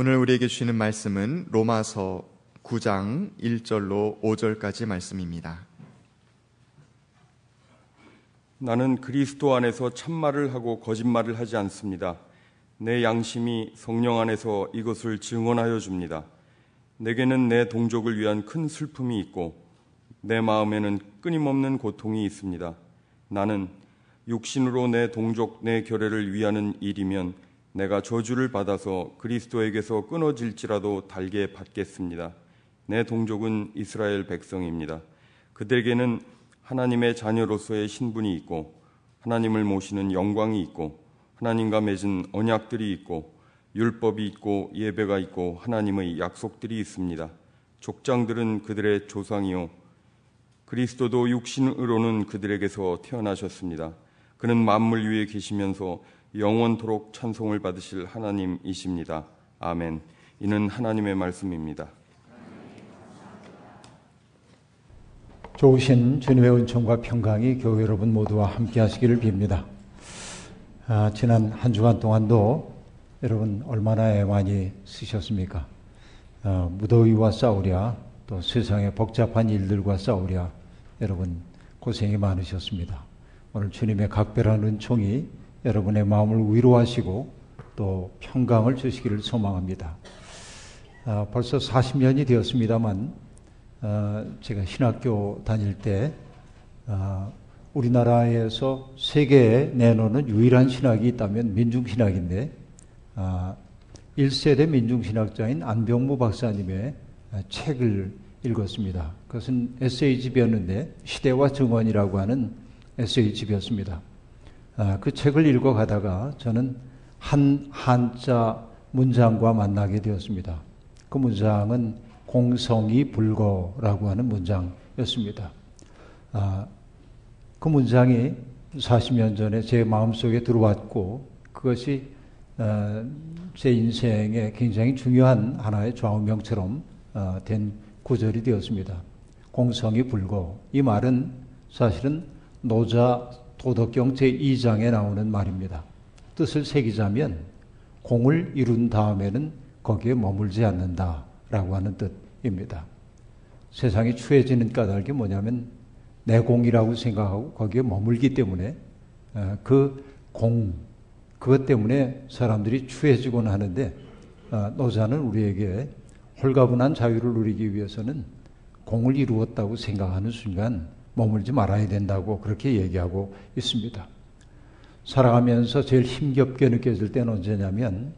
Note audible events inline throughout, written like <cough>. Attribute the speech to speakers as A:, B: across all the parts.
A: 오늘 우리에게 주시는 말씀은 로마서 9장 1절로 5절까지 말씀입니다.
B: 나는 그리스도 안에서 참말을 하고 거짓말을 하지 않습니다. 내 양심이 성령 안에서 이것을 증언하여 줍니다. 내게는 내 동족을 위한 큰 슬픔이 있고 내 마음에는 끊임없는 고통이 있습니다. 나는 육신으로 내 동족 내 결례를 위하는 일이면 내가 저주를 받아서 그리스도에게서 끊어질지라도 달게 받겠습니다. 내 동족은 이스라엘 백성입니다. 그들에게는 하나님의 자녀로서의 신분이 있고 하나님을 모시는 영광이 있고 하나님과 맺은 언약들이 있고 율법이 있고 예배가 있고 하나님의 약속들이 있습니다. 족장들은 그들의 조상이요 그리스도도 육신으로는 그들에게서 태어나셨습니다. 그는 만물 위에 계시면서 영원토록 찬송을 받으실 하나님이십니다. 아멘. 이는 하나님의 말씀입니다.
C: 좋으신 주님의 은총과 평강이 교회 여러분 모두와 함께 하시기를 빕니다. 아, 지난 한 주간 동안도 여러분 얼마나 많이 쓰셨습니까? 아, 무더위와 싸우랴, 또 세상의 복잡한 일들과 싸우랴, 여러분 고생이 많으셨습니다. 오늘 주님의 각별한 은총이 여러분의 마음을 위로하시고 또 평강을 주시기를 소망합니다. 아, 벌써 40년이 되었습니다만 아, 제가 신학교 다닐 때 아, 우리나라에서 세계에 내놓는 유일한 신학이 있다면 민중신학인데 1세대 민중신학자인 안병무 박사님의 책을 읽었습니다. 그것은 에세이집이었는데 시대와 증언이라고 하는 에세이집이었습니다. 아, 그 책을 읽어가다가 저는 한 한자 문장과 만나게 되었습니다. 그 문장은 공성이 불거라고 하는 문장이었습니다. 아, 그 문장이 40년 전에 제 마음속에 들어왔고 그것이 어, 제 인생에 굉장히 중요한 하나의 좌우명처럼 어, 된 구절이 되었습니다. 공성이 불고 이 말은 사실은 노자 도덕경 제2장에 나오는 말입니다. 뜻을 새기자면 공을 이룬 다음에는 거기에 머물지 않는다라고 하는 뜻입니다. 세상이 추해지는 까닭이 뭐냐면 내 공이라고 생각하고 거기에 머물기 때문에 어, 그 공, 그것 때문에 사람들이 추해지곤 하는데 어, 노자는 우리에게 홀가분한 자유를 누리기 위해서는 공을 이루었다고 생각하는 순간 머물지 말아야 된다고 그렇게 얘기하고 있습니다. 살아가면서 제일 힘겹게 느껴질 때는 언제냐면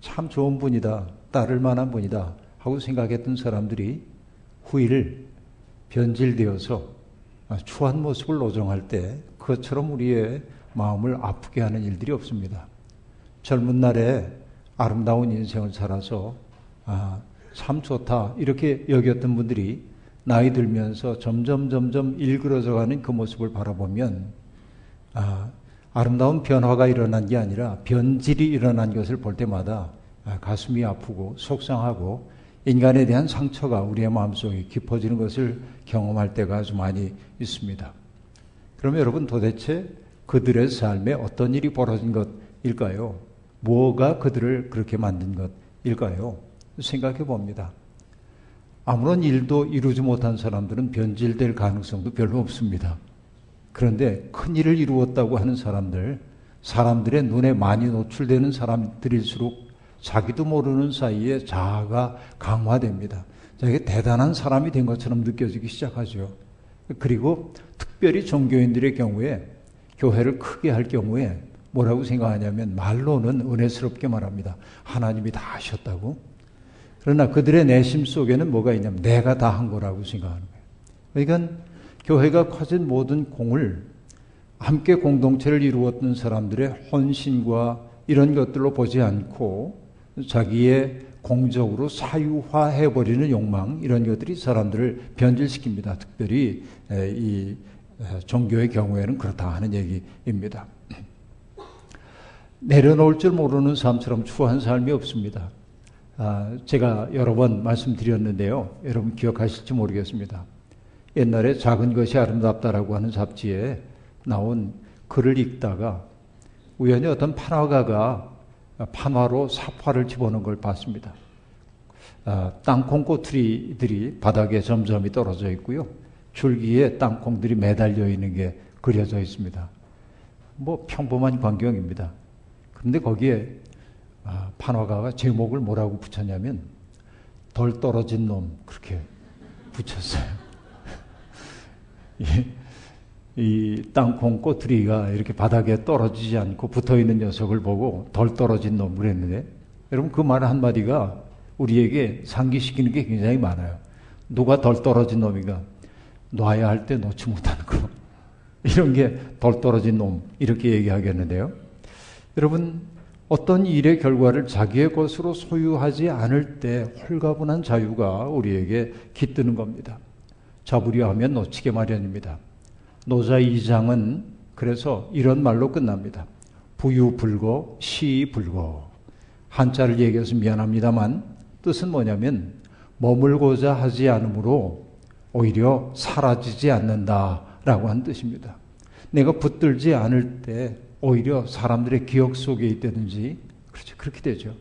C: 참 좋은 분이다, 따를 만한 분이다 하고 생각했던 사람들이 후일 변질되어서 추한 모습을 노정할 때 그것처럼 우리의 마음을 아프게 하는 일들이 없습니다. 젊은 날에 아름다운 인생을 살아서 아, 참 좋다 이렇게 여겼던 분들이 나이 들면서 점점 점점 일그러져 가는 그 모습을 바라보면 아, 아름다운 변화가 일어난 게 아니라 변질이 일어난 것을 볼 때마다 아, 가슴이 아프고 속상하고 인간에 대한 상처가 우리의 마음속에 깊어지는 것을 경험할 때가 아주 많이 있습니다. 그러면 여러분 도대체 그들의 삶에 어떤 일이 벌어진 것일까요? 뭐가 그들을 그렇게 만든 것일까요? 생각해 봅니다. 아무런 일도 이루지 못한 사람들은 변질될 가능성도 별로 없습니다. 그런데 큰 일을 이루었다고 하는 사람들, 사람들의 눈에 많이 노출되는 사람들일수록 자기도 모르는 사이에 자아가 강화됩니다. 자기가 대단한 사람이 된 것처럼 느껴지기 시작하죠. 그리고 특별히 종교인들의 경우에 교회를 크게 할 경우에 뭐라고 생각하냐면 말로는 은혜스럽게 말합니다. 하나님이 다 하셨다고. 그러나 그들의 내심 속에는 뭐가 있냐면 내가 다 한 거라고 생각하는 거예요. 그러니까 교회가 가진 모든 공을 함께 공동체를 이루었던 사람들의 헌신과 이런 것들로 보지 않고 자기의 공적으로 사유화해버리는 욕망 이런 것들이 사람들을 변질시킵니다. 특별히 이 종교의 경우에는 그렇다 하는 얘기입니다. <clears throat> 내려놓을 줄 모르는 삶처럼 추한 삶이 없습니다. 아, 제가 여러 번 말씀드렸는데요. 여러분 기억하실지 모르겠습니다. 옛날에 작은 것이 아름답다라고 하는 잡지에 나온 글을 읽다가 우연히 어떤 판화가가 판화로 사파를 집어넣은 걸 봤습니다. 아, 땅콩 꼬투리들이 바닥에 점점이 떨어져 있고요. 줄기에 땅콩들이 매달려 있는 게 그려져 있습니다. 뭐 평범한 광경입니다. 그런데 거기에 아, 판화가가 제목을 뭐라고 붙였냐면 덜 떨어진 놈 그렇게 붙였어요. <laughs> 이, 이 땅콩 꼬투리가 이렇게 바닥에 떨어지지 않고 붙어 있는 녀석을 보고 덜 떨어진 놈 그랬는데 여러분 그 말 한마디가 우리에게 상기시키는 게 굉장히 많아요. 누가 덜 떨어진 놈이가 놔야 할 때 놓지 못하는 거. <laughs> 이런 게 덜 떨어진 놈. 이렇게 얘기하겠는데요. 여러분, 어떤 일의 결과를 자기의 것으로 소유하지 않을 때 홀가분한 자유가 우리에게 깃드는 겁니다. 잡으려 하면 놓치게 마련입니다. 노자 2장은 그래서 이런 말로 끝납니다. 부유불고 시불고 한자를 얘기해서 미안합니다만 뜻은 뭐냐면 머물고자 하지 않으므로 오히려 사라지지 않는다라고 한 뜻입니다. 내가 붙들지 않을 때 오히려 사람들의 기억 속에 있다든지 그렇죠 그렇게 되죠.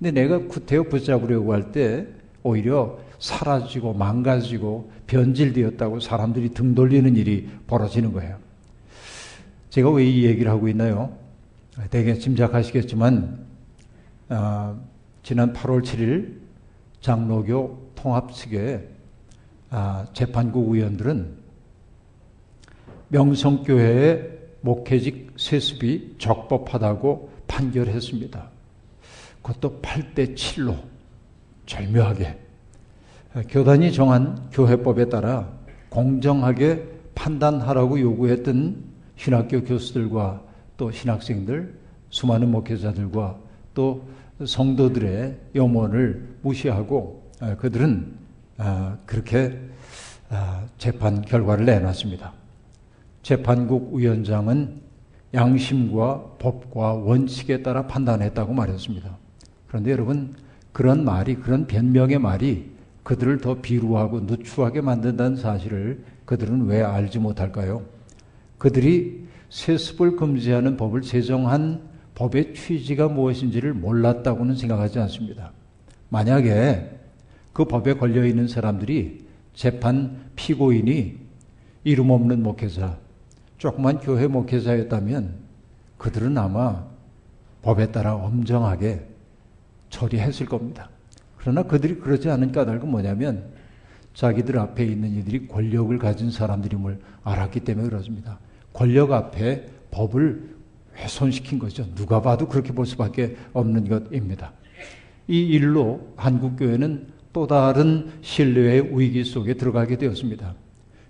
C: 근데 내가 구태여 붙잡으려고 할 때 오히려 사라지고 망가지고 변질되었다고 사람들이 등 돌리는 일이 벌어지는 거예요. 제가 왜 이 얘기를 하고 있나요? 대개 짐작하시겠지만 어, 지난 8월 7일 장로교 통합 측에 아, 재판국 의원들은 명성교회의 목회직 세습이 적법하다고 판결했습니다. 그것도 8대 7로 절묘하게 교단이 정한 교회법에 따라 공정하게 판단하라고 요구했던 신학교 교수들과 또 신학생들, 수많은 목회자들과 또 성도들의 염원을 무시하고 아, 그들은 아, 그렇게 아, 재판 결과를 내놨습니다. 재판국 위원장은 양심과 법과 원칙에 따라 판단했다고 말했습니다. 그런데 여러분 그런 말이 그런 변명의 말이 그들을 더 비루하고 누추하게 만든다는 사실을 그들은 왜 알지 못할까요? 그들이 세습을 금지하는 법을 제정한 법의 취지가 무엇인지를 몰랐다고는 생각하지 않습니다. 만약에 그 법에 걸려 있는 사람들이 재판 피고인이 이름 없는 목회자, 조그만 교회 목회자였다면 그들은 아마 법에 따라 엄정하게 처리했을 겁니다. 그러나 그들이 그러지 않은 까닭은 뭐냐면 자기들 앞에 있는 이들이 권력을 가진 사람들임을 알았기 때문에 그렇습니다. 권력 앞에 법을 훼손시킨 거죠. 누가 봐도 그렇게 볼 수밖에 없는 것입니다. 이 일로 한국교회는 또 다른 신뢰의 위기 속에 들어가게 되었습니다.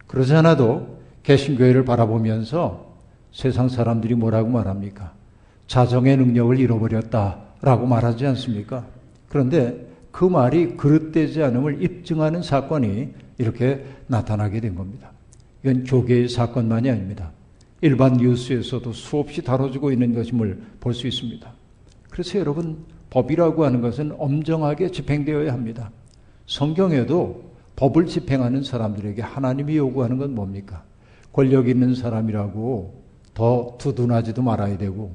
C: 그러지 않아도 개신교회를 바라보면서 세상 사람들이 뭐라고 말합니까? 자정의 능력을 잃어버렸다라고 말하지 않습니까? 그런데 그 말이 그릇되지 않음을 입증하는 사건이 이렇게 나타나게 된 겁니다. 이건 교계의 사건만이 아닙니다. 일반 뉴스에서도 수없이 다뤄지고 있는 것임을 볼 수 있습니다. 그래서 여러분, 법이라고 하는 것은 엄정하게 집행되어야 합니다. 성경에도 법을 집행하는 사람들에게 하나님이 요구하는 건 뭡니까? 권력 있는 사람이라고 더 두둔하지도 말아야 되고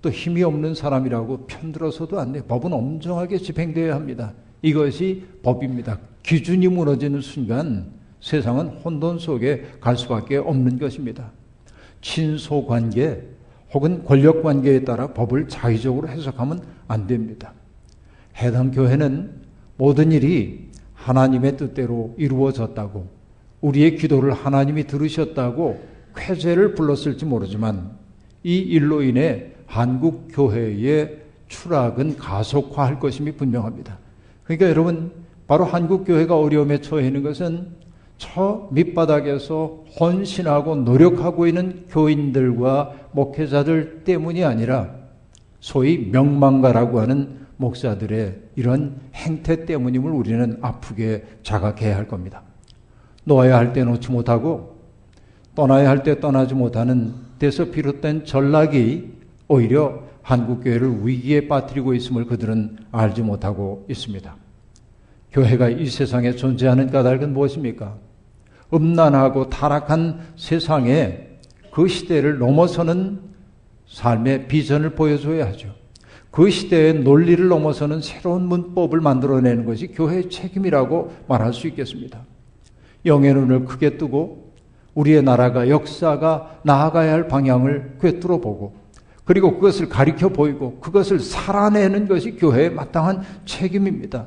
C: 또 힘이 없는 사람이라고 편들어서도 안 돼. 법은 엄정하게 집행되어야 합니다. 이것이 법입니다. 기준이 무너지는 순간 세상은 혼돈 속에 갈 수밖에 없는 것입니다. 친소 관계 혹은 권력 관계에 따라 법을 자의적으로 해석하면 안 됩니다. 해당 교회는 모든 일이 하나님의 뜻대로 이루어졌다고 우리의 기도를 하나님이 들으셨다고 쾌재를 불렀을지 모르지만 이 일로 인해 한국 교회의 추락은 가속화할 것임이 분명합니다. 그러니까 여러분 바로 한국 교회가 어려움에 처해 있는 것은 저 밑바닥에서 헌신하고 노력하고 있는 교인들과 목회자들 때문이 아니라 소위 명망가라고 하는 목사들의 이런 행태 때문임을 우리는 아프게 자각해야 할 겁니다. 놓아야 할 때 놓지 못하고 떠나야 할 때 떠나지 못하는 데서 비롯된 전락이 오히려 한국교회를 위기에 빠뜨리고 있음을 그들은 알지 못하고 있습니다. 교회가 이 세상에 존재하는 까닭은 무엇입니까? 음란하고 타락한 세상에 그 시대를 넘어서는 삶의 비전을 보여줘야 하죠. 그 시대의 논리를 넘어서는 새로운 문법을 만들어내는 것이 교회의 책임이라고 말할 수 있겠습니다. 영의 눈을 크게 뜨고 우리의 나라가 역사가 나아가야 할 방향을 꿰뚫어 보고 그리고 그것을 가리켜 보이고 그것을 살아내는 것이 교회의 마땅한 책임입니다.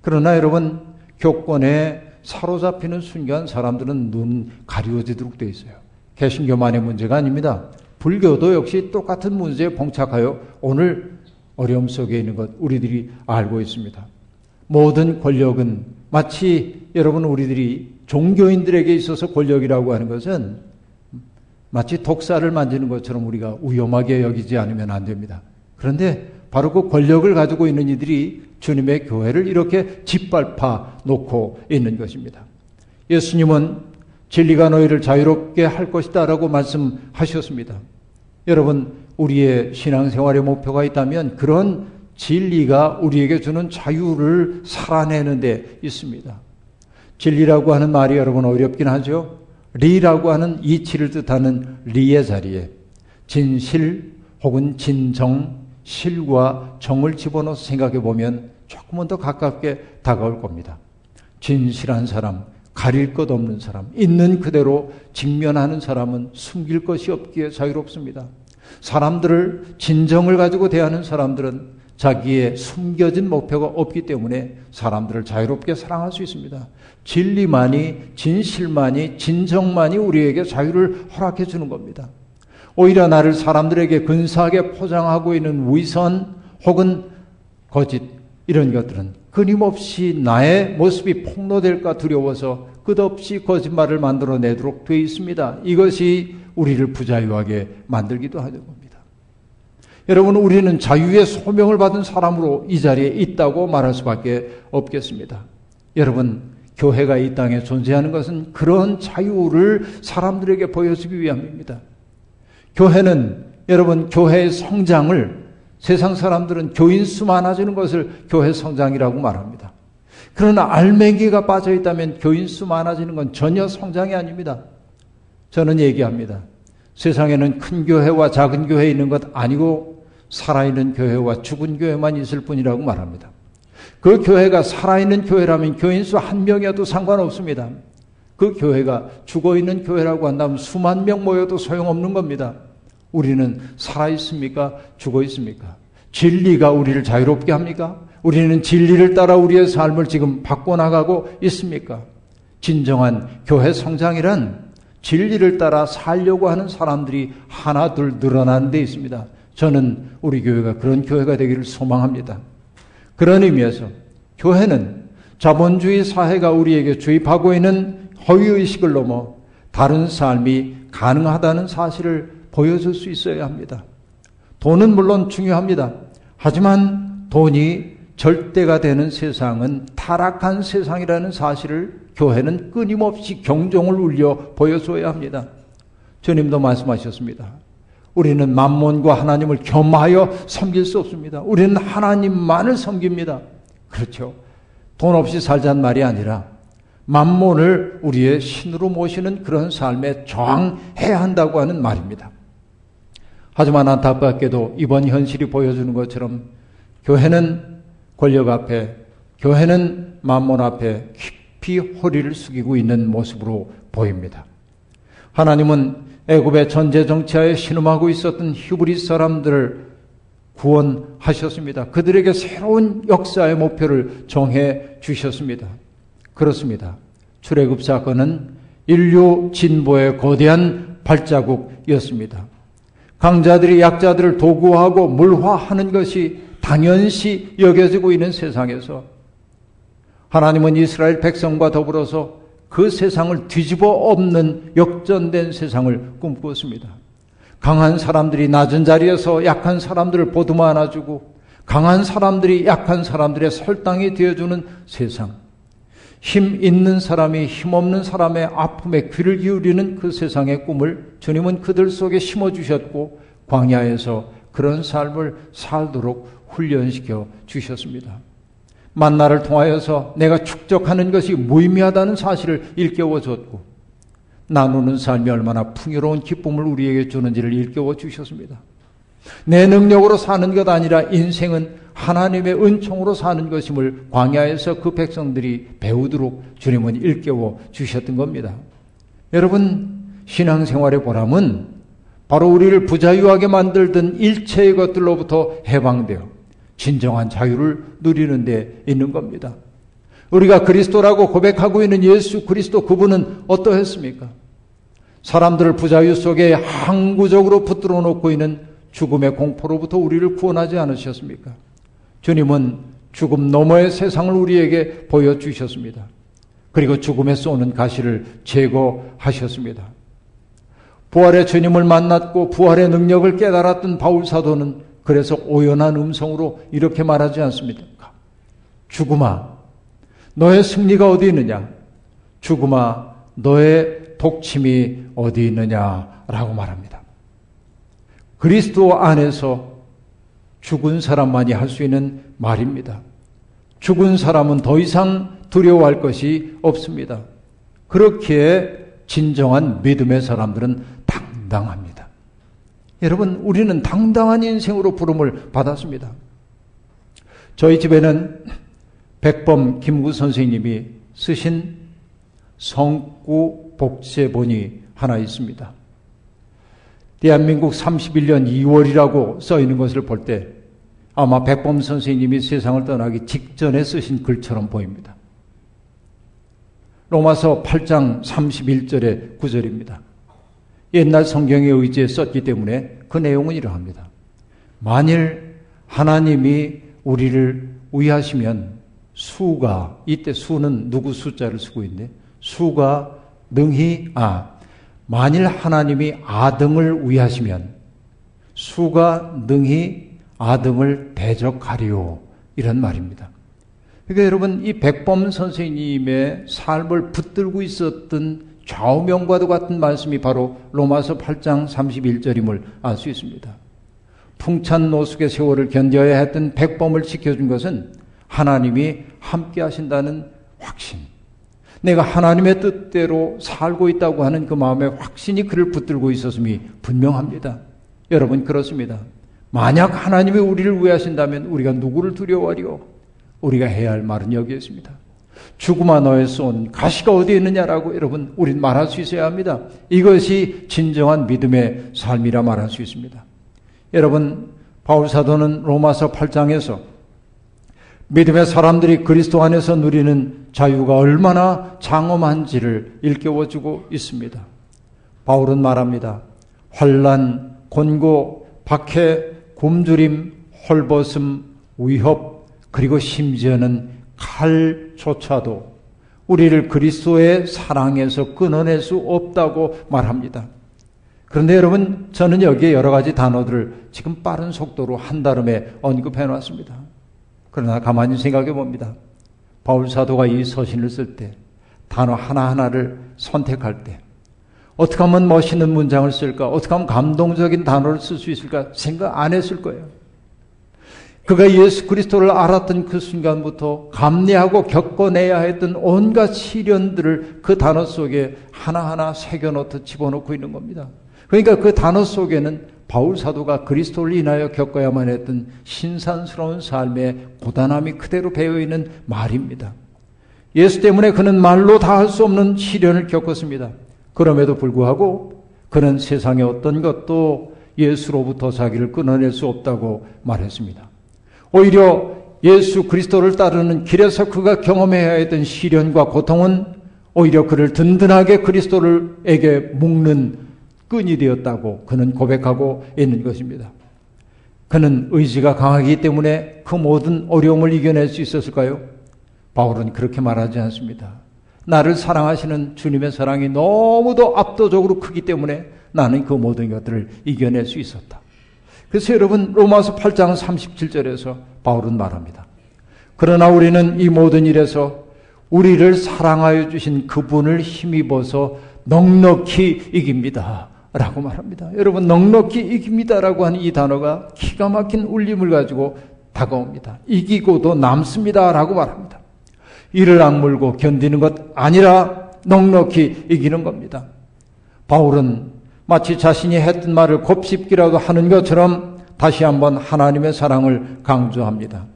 C: 그러나 여러분 교권에 사로잡히는 순간 사람들은 눈 가리워지도록 되어 있어요. 개신교만의 문제가 아닙니다. 불교도 역시 똑같은 문제에 봉착하여 오늘 어려움 속에 있는 것 우리들이 알고 있습니다. 모든 권력은 마치 여러분 우리들이 종교인들에게 있어서 권력이라고 하는 것은 마치 독사를 만지는 것처럼 우리가 위험하게 여기지 않으면 안 됩니다. 그런데 바로 그 권력을 가지고 있는 이들이 주님의 교회를 이렇게 짓밟아 놓고 있는 것입니다. 예수님은 진리가 너희를 자유롭게 할 것이다 라고 말씀하셨습니다. 여러분, 우리의 신앙생활의 목표가 있다면 그런 진리가 우리에게 주는 자유를 살아내는 데 있습니다. 진리라고 하는 말이 여러분 어렵긴 하죠. 리라고 하는 이치를 뜻하는 리의 자리에 진실 혹은 진정, 실과 정을 집어넣어서 생각해 보면 조금은 더 가깝게 다가올 겁니다. 진실한 사람, 가릴 것 없는 사람, 있는 그대로 직면하는 사람은 숨길 것이 없기에 자유롭습니다. 사람들을 진정을 가지고 대하는 사람들은 자기의 숨겨진 목표가 없기 때문에 사람들을 자유롭게 사랑할 수 있습니다. 진리만이, 진실만이, 진정만이 우리에게 자유를 허락해 주는 겁니다. 오히려 나를 사람들에게 근사하게 포장하고 있는 위선 혹은 거짓 이런 것들은 끊임없이 나의 모습이 폭로될까 두려워서 끝없이 거짓말을 만들어내도록 되어 있습니다. 이것이 우리를 부자유하게 만들기도 겁니다. 여러분, 우리는 자유의 소명을 받은 사람으로 이 자리에 있다고 말할 수밖에 없겠습니다. 여러분, 교회가 이 땅에 존재하는 것은 그런 자유를 사람들에게 보여주기 위함입니다. 교회는 여러분, 교회의 성장을 세상 사람들은 교인 수 많아지는 것을 교회 성장이라고 말합니다. 그러나 알맹이가 빠져 있다면 교인 수 많아지는 건 전혀 성장이 아닙니다. 저는 얘기합니다. 세상에는 큰 교회와 작은 교회 있는 것 아니고 살아있는 교회와 죽은 교회만 있을 뿐이라고 말합니다. 그 교회가 살아있는 교회라면 교인 수 한 명이어도 상관없습니다. 그 교회가 죽어 있는 교회라고 한다면 수만 명 모여도 소용없는 겁니다. 우리는 살아있습니까? 죽어 있습니까? 진리가 우리를 자유롭게 합니까? 우리는 진리를 따라 우리의 삶을 지금 바꿔나가고 있습니까? 진정한 교회 성장이란 진리를 따라 살려고 하는 사람들이 하나 둘 늘어나는 데 있습니다. 저는 우리 교회가 그런 교회가 되기를 소망합니다. 그런 의미에서 교회는 자본주의 사회가 우리에게 주입하고 있는 허위의식을 넘어 다른 삶이 가능하다는 사실을 보여줄 수 있어야 합니다. 돈은 물론 중요합니다. 하지만 돈이 절대가 되는 세상은 타락한 세상이라는 사실을 교회는 끊임없이 경종을 울려 보여줘야 합니다. 주님도 말씀하셨습니다. 우리는 만몬과 하나님을 겸하여 섬길 수 없습니다. 우리는 하나님만을 섬깁니다. 그렇죠. 돈 없이 살자는 말이 아니라 만몬을 우리의 신으로 모시는 그런 삶에 저항해야 한다고 하는 말입니다. 하지만 안타깝게도 이번 현실이 보여주는 것처럼 교회는 권력 앞에, 교회는 만몬 앞에 깊이 허리를 숙이고 있는 모습으로 보입니다. 하나님은 애굽의 전제 정치하에 신음하고 있었던 히브리 사람들을 구원하셨습니다. 그들에게 새로운 역사의 목표를 정해 주셨습니다. 그렇습니다. 출애굽 사건은 인류 진보의 거대한 발자국이었습니다. 강자들이 약자들을 도구하고 물화하는 것이 당연시 여겨지고 있는 세상에서 하나님은 이스라엘 백성과 더불어서 그 세상을 뒤집어 엎는 역전된 세상을 꿈꾸었습니다. 강한 사람들이 낮은 자리에서 약한 사람들을 보듬어 안아주고 강한 사람들이 약한 사람들의 설당이 되어주는 세상. 힘 있는 사람이 힘 없는 사람의 아픔에 귀를 기울이는 그 세상의 꿈을 주님은 그들 속에 심어주셨고 광야에서 그런 삶을 살도록 훈련시켜 주셨습니다. 만나를 통하여서 내가 축적하는 것이 무의미하다는 사실을 일깨워 줬고 나누는 삶이 얼마나 풍요로운 기쁨을 우리에게 주는지를 일깨워 주셨습니다. 내 능력으로 사는 것 아니라 인생은 하나님의 은총으로 사는 것임을 광야에서 그 백성들이 배우도록 주님은 일깨워 주셨던 겁니다. 여러분, 신앙생활의 보람은 바로 우리를 부자유하게 만들던 일체의 것들로부터 해방되어 진정한 자유를 누리는 데 있는 겁니다. 우리가 그리스도라고 고백하고 있는 예수 그리스도 그분은 어떠했습니까? 사람들을 부자유 속에 항구적으로 붙들어 놓고 있는 죽음의 공포로부터 우리를 구원하지 않으셨습니까? 주님은 죽음 너머의 세상을 우리에게 보여주셨습니다. 그리고 죽음에 쏘는 가시를 제거하셨습니다. 부활의 주님을 만났고 부활의 능력을 깨달았던 바울 사도는 그래서 오연한 음성으로 이렇게 말하지 않습니까? 죽음아, 너의 승리가 어디 있느냐? 죽음아, 너의 독침이 어디 있느냐? 라고 말합니다. 그리스도 안에서 죽은 사람만이 할 수 있는 말입니다. 죽은 사람은 더 이상 두려워할 것이 없습니다. 그렇기에 진정한 믿음의 사람들은 당당합니다. 여러분, 우리는 당당한 인생으로 부름을 받았습니다. 저희 집에는 백범 김구 선생님이 쓰신 성구 복제본이 하나 있습니다. 대한민국 31년 2월이라고 써 있는 것을 볼 때 아마 백범 선생님이 세상을 떠나기 직전에 쓰신 글처럼 보입니다. 로마서 8장 31절의 구절입니다. 옛날 성경의 의지에 썼기 때문에 그 내용은 이러합니다. 만일 하나님이 우리를 위하시면 수가 이때 수는 누구 숫자를 쓰고 있는데 수가 능히 아 만일 하나님이 아등을 위하시면 수가 능히 아등을 대적하리요 이런 말입니다. 그러니까 여러분 이 백범 선생님의 삶을 붙들고 있었던 좌우명과도 같은 말씀이 바로 로마서 8장 31절임을 알 수 있습니다. 풍찬 노숙의 세월을 견뎌야 했던 백범을 지켜준 것은 하나님이 함께 하신다는 확신. 내가 하나님의 뜻대로 살고 있다고 하는 그 마음의 확신이 그를 붙들고 있었음이 분명합니다. 여러분 그렇습니다. 만약 하나님이 우리를 위하신다면 우리가 누구를 두려워하리요? 우리가 해야 할 말은 여기에 있습니다. 죽음아 너의 쏜 가시가 어디 있느냐라고 여러분 우린 말할 수 있어야 합니다. 이것이 진정한 믿음의 삶이라 말할 수 있습니다. 여러분 바울 사도는 로마서 8장에서 믿음의 사람들이 그리스도 안에서 누리는 자유가 얼마나 장엄한지를 일깨워주고 있습니다. 바울은 말합니다. 환란, 곤고, 박해, 굶주림, 헐벗음, 위협, 그리고 심지어는 칼조차도 우리를 그리스도의 사랑에서 끊어낼 수 없다고 말합니다. 그런데 여러분, 저는 여기에 여러 가지 단어들을 지금 빠른 속도로 한 다름에 언급해 놨습니다. 그러나 가만히 생각해 봅니다. 바울 사도가 이 서신을 쓸 때, 단어 하나하나를 선택할 때, 어떻게 하면 멋있는 문장을 쓸까? 어떻게 하면 감동적인 단어를 쓸 수 있을까? 생각 안 했을 거예요. 그가 예수 그리스도를 알았던 그 순간부터 감내하고 겪어내야 했던 온갖 시련들을 그 단어 속에 하나하나 새겨놓듯 집어넣고 있는 겁니다. 그러니까 그 단어 속에는 바울 사도가 그리스도를 인하여 겪어야만 했던 신산스러운 삶의 고단함이 그대로 배어 있는 말입니다. 예수 때문에 그는 말로 다 할 수 없는 시련을 겪었습니다. 그럼에도 불구하고 그는 세상의 어떤 것도 예수로부터 자기를 끊어낼 수 없다고 말했습니다. 오히려 예수 그리스도를 따르는 길에서 그가 경험해야 했던 시련과 고통은 오히려 그를 든든하게 그리스도를에게 묶는 끈이 되었다고 그는 고백하고 있는 것입니다. 그는 의지가 강하기 때문에 그 모든 어려움을 이겨낼 수 있었을까요? 바울은 그렇게 말하지 않습니다. 나를 사랑하시는 주님의 사랑이 너무도 압도적으로 크기 때문에 나는 그 모든 것들을 이겨낼 수 있었다. 그래서 여러분 로마서 8장 37절에서 바울은 말합니다. 그러나 우리는 이 모든 일에서 우리를 사랑하여 주신 그분을 힘입어서 넉넉히 이깁니다. 라고 말합니다. 여러분, 넉넉히 이깁니다 라고 하는 이 단어가 기가 막힌 울림을 가지고 다가옵니다. 이기고도 남습니다. 라고 말합니다. 이를 악물고 견디는 것 아니라 넉넉히 이기는 겁니다. 바울은 마치 자신이 했던 말을 곱씹기라도 하는 것처럼 다시 한번 하나님의 사랑을 강조합니다.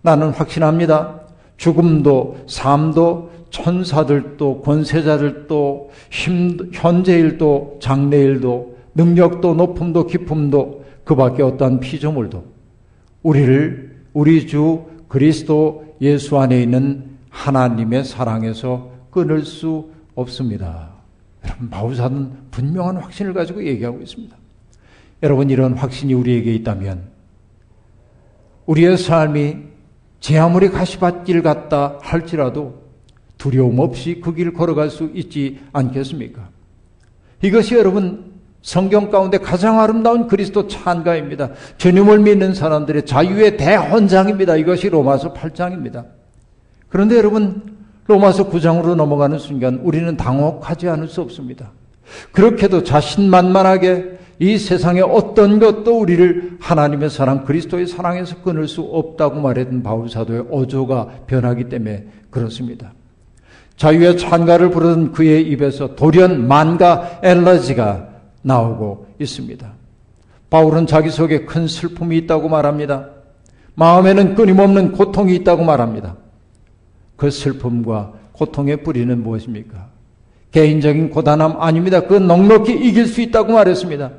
C: 나는 확신합니다. 죽음도 삶도 천사들도 권세자들도 힘, 현재일도 장래일도 능력도 높음도 깊음도 그 밖에 어떠한 피조물도 우리를 우리 주 그리스도 예수 안에 있는 하나님의 사랑에서 끊을 수 없습니다. 여러분, 바울사는 분명한 확신을 가지고 얘기하고 있습니다. 여러분, 이런 확신이 우리에게 있다면 우리의 삶이 제 아무리 가시밭길 같다 할지라도 두려움 없이 그 길을 걸어갈 수 있지 않겠습니까? 이것이 여러분 성경 가운데 가장 아름다운 그리스도 찬가입니다. 주님을 믿는 사람들의 자유의 대헌장입니다. 이것이 로마서 8장입니다. 그런데 여러분 로마서 9장으로 넘어가는 순간 우리는 당혹하지 않을 수 없습니다. 그렇게도 자신만만하게 이 세상의 어떤 것도 우리를 하나님의 사랑, 그리스도의 사랑에서 끊을 수 없다고 말했던 바울 사도의 어조가 변하기 때문에 그렇습니다. 자유의 찬가를 부르던 그의 입에서 돌연 만가 엘러지가 나오고 있습니다. 바울은 자기 속에 큰 슬픔이 있다고 말합니다. 마음에는 끊임없는 고통이 있다고 말합니다. 그 슬픔과 고통의 뿌리는 무엇입니까? 개인적인 고단함 아닙니다. 그 넉넉히 이길 수 있다고 말했습니다.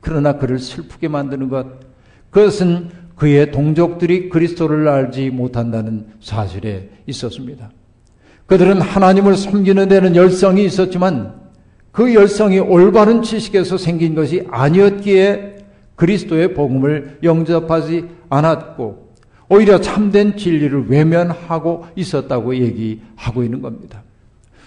C: 그러나 그를 슬프게 만드는 것, 그것은 그의 동족들이 그리스도를 알지 못한다는 사실에 있었습니다. 그들은 하나님을 섬기는 데는 열성이 있었지만 그 열성이 올바른 지식에서 생긴 것이 아니었기에 그리스도의 복음을 영접하지 않았고 오히려 참된 진리를 외면하고 있었다고 얘기하고 있는 겁니다.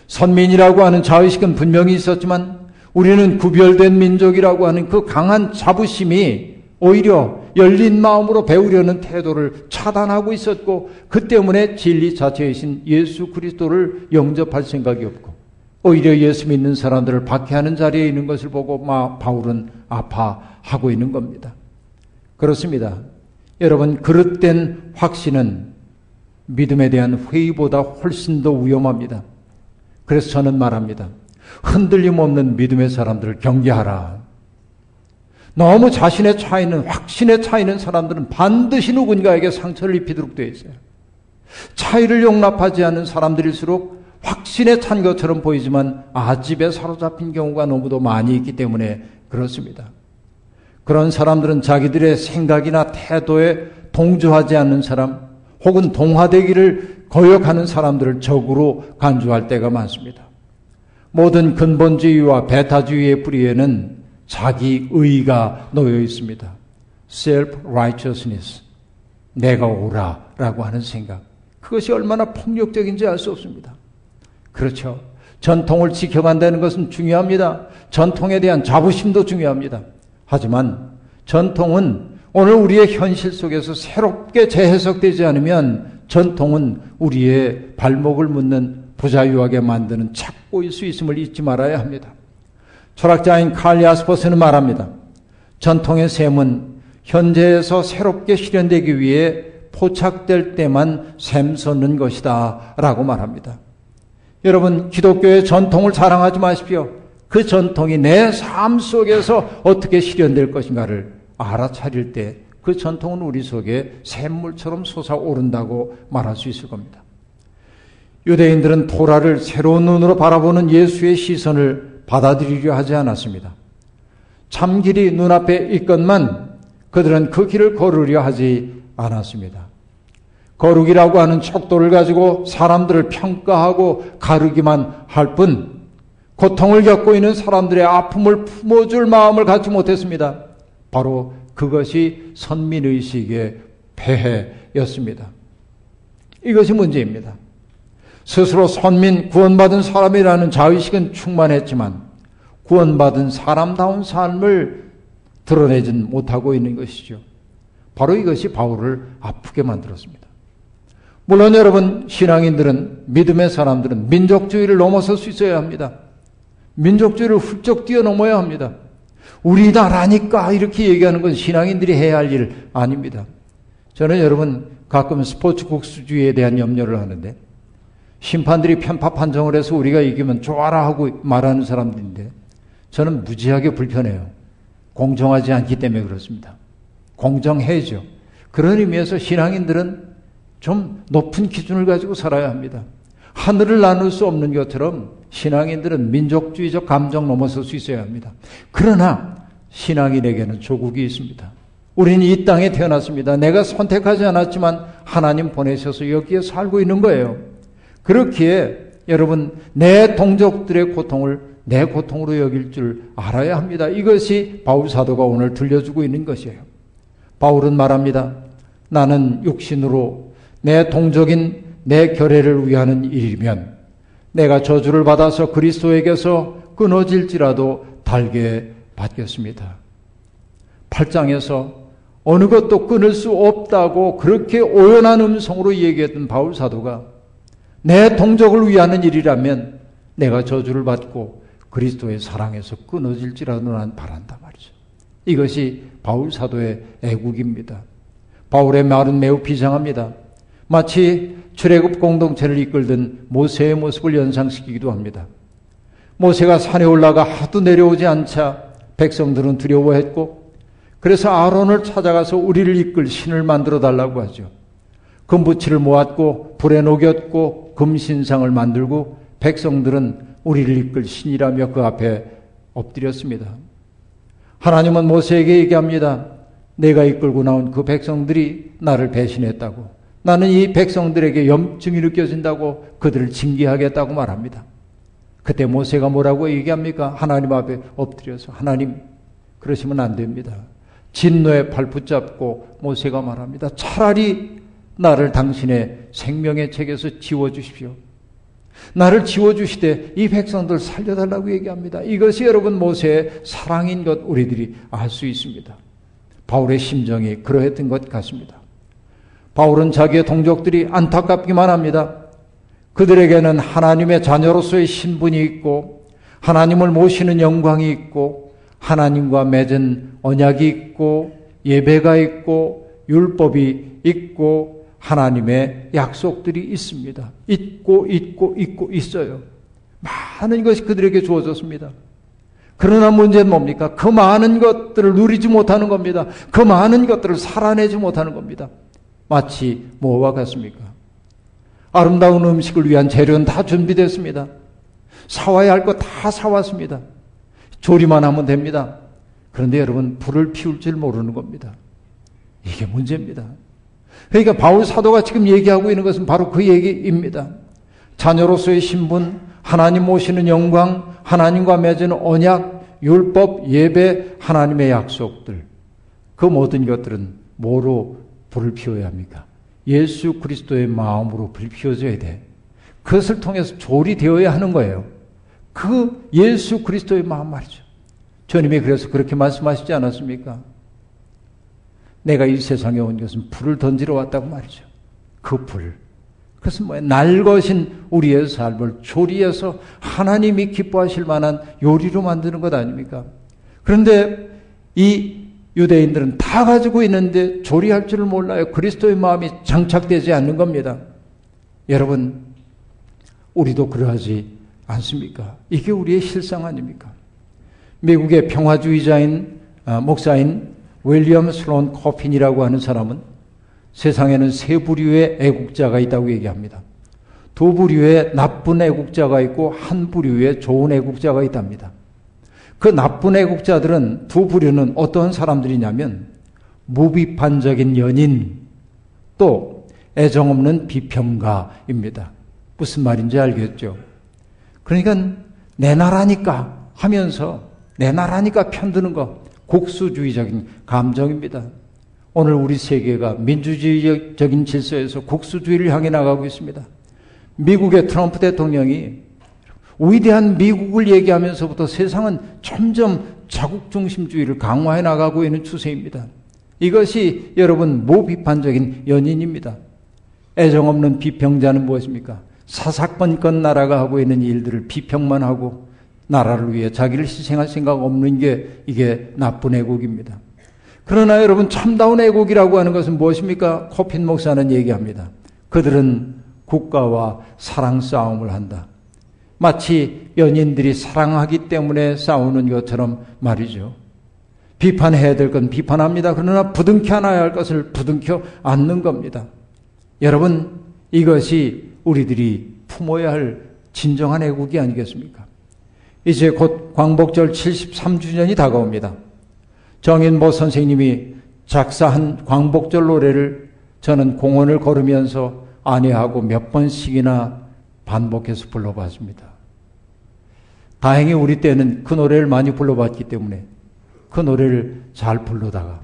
C: 선민이라고 하는 자의식은 분명히 있었지만 우리는 구별된 민족이라고 하는 그 강한 자부심이 오히려 열린 마음으로 배우려는 태도를 차단하고 있었고 그 때문에 진리 자체이신 예수 그리스도를 영접할 생각이 없고 오히려 예수 믿는 사람들을 박해하는 자리에 있는 것을 보고 바울은 아파하고 있는 겁니다. 그렇습니다. 여러분 그릇된 확신은 믿음에 대한 회의보다 훨씬 더 위험합니다. 그래서 저는 말합니다. 흔들림 없는 믿음의 사람들을 경계하라. 너무 자신의 차이는 확신의 차이는 사람들은 반드시 누군가에게 상처를 입히도록 되어 있어요. 차이를 용납하지 않는 사람들일수록 확신에 찬 것처럼 보이지만 아집에 사로잡힌 경우가 너무도 많이 있기 때문에 그렇습니다. 그런 사람들은 자기들의 생각이나 태도에 동조하지 않는 사람 혹은 동화되기를 거역하는 사람들을 적으로 간주할 때가 많습니다. 모든 근본주의와 배타주의의 뿌리에는 자기 의가 놓여 있습니다. self-righteousness. 내가 옳아라고 하는 생각. 그것이 얼마나 폭력적인지 알 수 없습니다. 그렇죠. 전통을 지켜간다는 것은 중요합니다. 전통에 대한 자부심도 중요합니다. 하지만 전통은 오늘 우리의 현실 속에서 새롭게 재해석되지 않으면 전통은 우리의 발목을 묻는 부자유하게 만드는 착고일 수 있음을 잊지 말아야 합니다. 철학자인 칼리아스퍼스는 말합니다. 전통의 셈은 현재에서 새롭게 실현되기 위해 포착될 때만 샘솟는 것이다. 라고 말합니다. 여러분, 기독교의 전통을 자랑하지 마십시오. 그 전통이 내 삶 속에서 어떻게 실현될 것인가를 알아차릴 때 그 전통은 우리 속에 샘물처럼 솟아오른다고 말할 수 있을 겁니다. 유대인들은 토라를 새로운 눈으로 바라보는 예수의 시선을 받아들이려 하지 않았습니다. 참 길이 눈앞에 있건만 그들은 그 길을 걸으려 하지 않았습니다. 거룩이라고 하는 척도를 가지고 사람들을 평가하고 가르기만 할 뿐, 고통을 겪고 있는 사람들의 아픔을 품어줄 마음을 갖지 못했습니다. 바로 그것이 선민의식의 폐해였습니다. 이것이 문제입니다. 스스로 선민 구원받은 사람이라는 자의식은 충만했지만 구원받은 사람다운 삶을 드러내진 못하고 있는 것이죠. 바로 이것이 바울을 아프게 만들었습니다. 물론 여러분, 신앙인들은, 믿음의 사람들은 민족주의를 넘어설 수 있어야 합니다. 민족주의를 훌쩍 뛰어넘어야 합니다. 우리나라니까 이렇게 얘기하는 건 신앙인들이 해야 할 일 아닙니다. 저는 여러분 가끔 스포츠 국수주의에 대한 염려를 하는데 심판들이 편파 판정을 해서 우리가 이기면 좋아라 하고 말하는 사람들인데 저는 무지하게 불편해요. 공정하지 않기 때문에 그렇습니다. 공정해죠. 그런 의미에서 신앙인들은 좀 높은 기준을 가지고 살아야 합니다. 하늘을 나눌 수 없는 것처럼 신앙인들은 민족주의적 감정 넘어설 수 있어야 합니다. 그러나 신앙인에게는 조국이 있습니다. 우리는 이 땅에 태어났습니다. 내가 선택하지 않았지만 하나님 보내셔서 여기에 살고 있는 거예요. 그렇기에 여러분 내 동족들의 고통을 내 고통으로 여길 줄 알아야 합니다. 이것이 바울 사도가 오늘 들려주고 있는 것이에요. 바울은 말합니다. 나는 육신으로 내 동족인 내 결례를 위하는 일이면 내가 저주를 받아서 그리스도에게서 끊어질지라도 달게 받겠습니다. 8장에서 어느 것도 끊을 수 없다고 그렇게 오연한 음성으로 얘기했던 바울 사도가 내 동족을 위하는 일이라면 내가 저주를 받고 그리스도의 사랑에서 끊어질지라도 난 바란다 말이죠. 이것이 바울 사도의 애국입니다. 바울의 말은 매우 비장합니다. 마치 출애굽 공동체를 이끌던 모세의 모습을 연상시키기도 합니다. 모세가 산에 올라가 하도 내려오지 않자 백성들은 두려워했고 그래서 아론을 찾아가서 우리를 이끌 신을 만들어 달라고 하죠. 금부치를 모았고 불에 녹였고 금신상을 만들고 백성들은 우리를 이끌 신이라며 그 앞에 엎드렸습니다. 하나님은 모세에게 얘기합니다. 내가 이끌고 나온 그 백성들이 나를 배신했다고. 나는 이 백성들에게 염증이 느껴진다고 그들을 징계하겠다고 말합니다. 그때 모세가 뭐라고 얘기합니까? 하나님 앞에 엎드려서 하나님 그러시면 안 됩니다. 진노의 팔 붙잡고 모세가 말합니다. 차라리 나를 당신의 생명의 책에서 지워 주십시오. 나를 지워 주시되 이 백성들 살려 달라고 얘기합니다. 이것이 여러분 모세의 사랑인 것 우리들이 알 수 있습니다. 바울의 심정이 그러했던 것 같습니다. 바울은 자기의 동족들이 안타깝기만 합니다. 그들에게는 하나님의 자녀로서의 신분이 있고 하나님을 모시는 영광이 있고 하나님과 맺은 언약이 있고 예배가 있고 율법이 있고 하나님의 약속들이 있습니다. 있고 있고 있고 있어요. 많은 것이 그들에게 주어졌습니다. 그러나 문제는 뭡니까? 그 많은 것들을 누리지 못하는 겁니다. 그 많은 것들을 살아내지 못하는 겁니다. 마치 뭐와 같습니까? 아름다운 음식을 위한 재료는 다 준비됐습니다. 사와야 할 거 다 사왔습니다. 조리만 하면 됩니다. 그런데 여러분, 불을 피울 줄 모르는 겁니다. 이게 문제입니다. 그러니까 바울 사도가 지금 얘기하고 있는 것은 바로 그 얘기입니다. 자녀로서의 신분, 하나님 모시는 영광, 하나님과 맺은 언약, 율법, 예배, 하나님의 약속들. 그 모든 것들은 뭐로 불을 피워야 합니까? 예수 그리스도의 마음으로 불 피워져야 돼. 그것을 통해서 조리 되어야 하는 거예요. 그 예수 그리스도의 마음 말이죠. 주님이 그래서 그렇게 말씀하시지 않았습니까? 내가 이 세상에 온 것은 불을 던지러 왔다고 말이죠. 그 불. 그것은 뭐야? 날것인 우리의 삶을 조리해서 하나님이 기뻐하실 만한 요리로 만드는 것 아닙니까? 그런데 이 유대인들은 다 가지고 있는데 조리할 줄을 몰라요. 그리스도의 마음이 장착되지 않는 겁니다. 여러분, 우리도 그러하지 않습니까? 이게 우리의 실상 아닙니까? 미국의 평화주의자인 아, 목사인 윌리엄 슬론 코핀이라고 하는 사람은 세상에는 세 부류의 애국자가 있다고 얘기합니다. 두 부류의 나쁜 애국자가 있고 한 부류의 좋은 애국자가 있답니다. 그 나쁜 애국자들은 두 부류는 어떤 사람들이냐면 무비판적인 연인 또 애정 없는 비평가입니다. 무슨 말인지 알겠죠? 그러니까 내 나라니까 하면서 내 나라니까 편드는 거 국수주의적인 감정입니다. 오늘 우리 세계가 민주주의적인 질서에서 국수주의를 향해 나가고 있습니다. 미국의 트럼프 대통령이 위대한 미국을 얘기하면서부터 세상은 점점 자국 중심주의를 강화해 나가고 있는 추세입니다. 이것이 여러분 무비판적인 연인입니다. 애정 없는 비평자는 무엇입니까? 사사건건 나라가 하고 있는 일들을 비평만 하고 나라를 위해 자기를 희생할 생각 없는 게 이게 나쁜 애국입니다. 그러나 여러분 참다운 애국이라고 하는 것은 무엇입니까? 코핀 목사는 얘기합니다. 그들은 국가와 사랑 싸움을 한다. 마치 연인들이 사랑하기 때문에 싸우는 것처럼 말이죠. 비판해야 될 건 비판합니다. 그러나 부둥켜 안아야 할 것을 부둥켜 안는 겁니다. 여러분, 이것이 우리들이 품어야 할 진정한 애국이 아니겠습니까? 이제 곧 광복절 73주년이 다가옵니다. 정인보 선생님이 작사한 광복절 노래를 저는 공원을 걸으면서 아내하고 몇 번씩이나 반복해서 불러봤습니다. 다행히 우리 때는 그 노래를 많이 불러봤기 때문에 그 노래를 잘 부르다가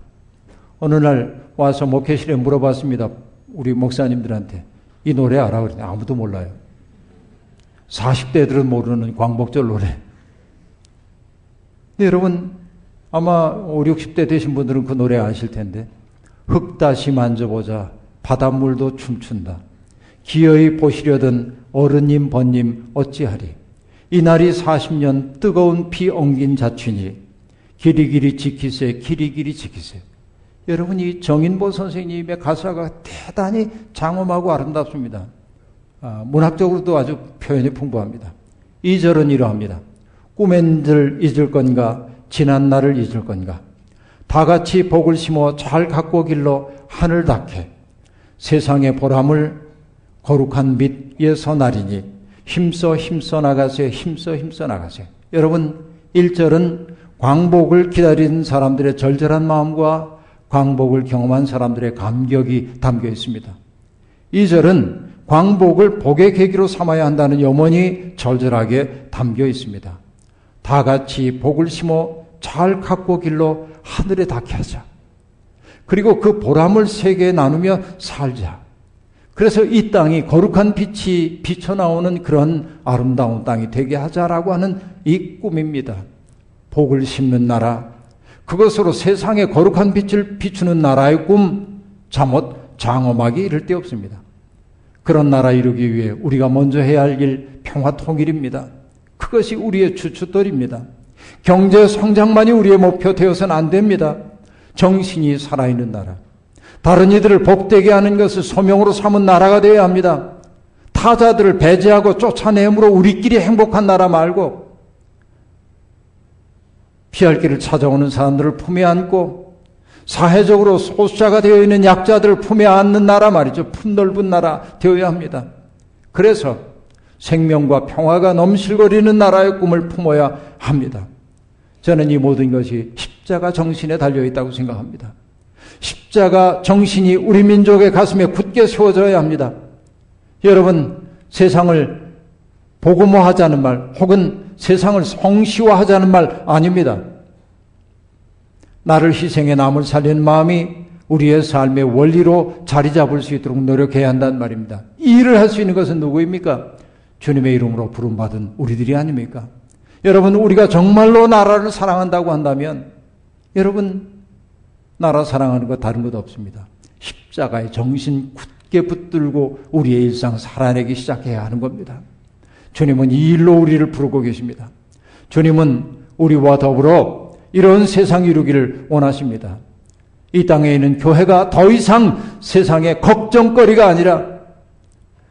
C: 어느 날 와서 목회실에 물어봤습니다. 우리 목사님들한테 이 노래 알아? 그랬더니 아무도 몰라요. 40대들은 모르는 광복절 노래. 네, 여러분 아마 5, 60대 되신 분들은 그 노래 아실 텐데 흙 다시 만져보자 바닷물도 춤춘다. 기어이 보시려던 어른님 번님 어찌하리 이날이 40년 뜨거운 피 엉긴 자취니 길이길이 지키세, 길이길이 지키세. 여러분, 이 정인보 선생님의 가사가 대단히 장엄하고 아름답습니다. 아, 문학적으로도 아주 표현이 풍부합니다. 이 절은 이러합니다. 꿈엔들 잊을 건가, 지난 날을 잊을 건가. 다 같이 복을 심어 잘 갖고 길러 하늘 닦해. 세상의 보람을 거룩한 빛 위에서 나리니 힘써 힘써 나가세, 힘써 힘써 나가세. 여러분, 1절은 광복을 기다리는 사람들의 절절한 마음과 광복을 경험한 사람들의 감격이 담겨 있습니다. 이 절은 광복을 복의 계기로 삼아야 한다는 염원이 절절하게 담겨 있습니다. 다 같이 복을 심어 잘 갖고 길러 하늘에 닿게 하자. 그리고 그 보람을 세계에 나누며 살자. 그래서 이 땅이 거룩한 빛이 비쳐나오는 그런 아름다운 땅이 되게 하자라고 하는 이 꿈입니다. 복을 심는 나라, 그것으로 세상에 거룩한 빛을 비추는 나라의 꿈, 잠옷, 장엄하기 이를 데 없습니다. 그런 나라 이루기 위해 우리가 먼저 해야 할 일, 평화 통일입니다. 그것이 우리의 주춧돌입니다. 경제 성장만이 우리의 목표 되어서는 안 됩니다. 정신이 살아있는 나라. 다른 이들을 복되게 하는 것을 소명으로 삼은 나라가 되어야 합니다. 타자들을 배제하고 쫓아내므로 우리끼리 행복한 나라 말고 피할 길을 찾아오는 사람들을 품에 안고 사회적으로 소수자가 되어 있는 약자들을 품에 안는 나라 말이죠. 품넓은 나라 되어야 합니다. 그래서 생명과 평화가 넘실거리는 나라의 꿈을 품어야 합니다. 저는 이 모든 것이 십자가 정신에 달려 있다고 생각합니다. 십자가 정신이 우리 민족의 가슴에 굳게 세워져야 합니다. 여러분, 세상을 복음화하자는 말, 혹은 세상을 성시화하자는 말 아닙니다. 나를 희생해 남을 살리는 마음이 우리의 삶의 원리로 자리 잡을 수 있도록 노력해야 한다는 말입니다. 이 일을 할 수 있는 것은 누구입니까? 주님의 이름으로 부름받은 우리들이 아닙니까? 여러분, 우리가 정말로 나라를 사랑한다고 한다면, 여러분, 나라 사랑하는 것 다른 것 없습니다. 십자가의 정신 굳게 붙들고 우리의 일상 살아내기 시작해야 하는 겁니다. 주님은 이 일로 우리를 부르고 계십니다. 주님은 우리와 더불어 이런 세상 이루기를 원하십니다. 이 땅에 있는 교회가 더 이상 세상의 걱정거리가 아니라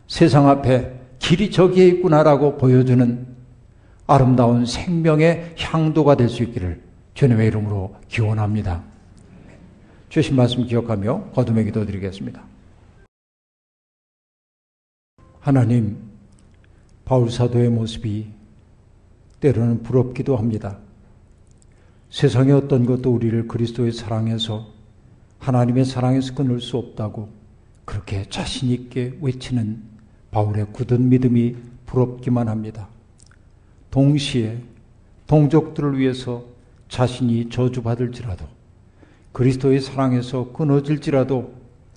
C: 세상 앞에 길이 저기에 있구나라고 보여주는 아름다운 생명의 향도가 될 수 있기를 주님의 이름으로 기원합니다. 주신 말씀 기억하며 거듭의 기도 드리겠습니다. 하나님, 바울 사도의 모습이 때로는 부럽기도 합니다. 세상의 어떤 것도 우리를 그리스도의 사랑에서 하나님의 사랑에서 끊을 수 없다고 그렇게 자신 있게 외치는 바울의 굳은 믿음이 부럽기만 합니다. 동시에 동족들을 위해서 자신이 저주받을지라도 그리스도의 사랑에서 끊어질지라도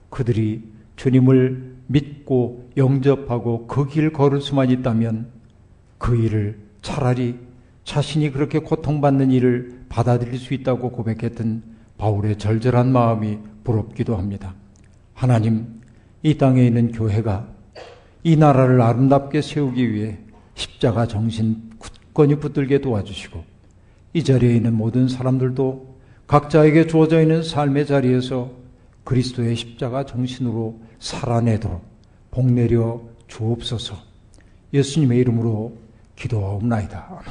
C: 그들이 주님을 믿고 영접하고 그 길 걸을 수만 있다면 그 일을 차라리 자신이 그렇게 고통받는 일을 받아들일 수 있다고 고백했던 바울의 절절한 마음이 부럽기도 합니다. 하나님, 이 땅에 있는 교회가 이 나라를 아름답게 세우기 위해 십자가 정신 굳건히 붙들게 도와주시고 이 자리에 있는 모든 사람들도 각자에게 주어져 있는 삶의 자리에서 그리스도의 십자가 정신으로 살아내도록 복 내려 주옵소서 예수님의 이름으로 기도하옵나이다.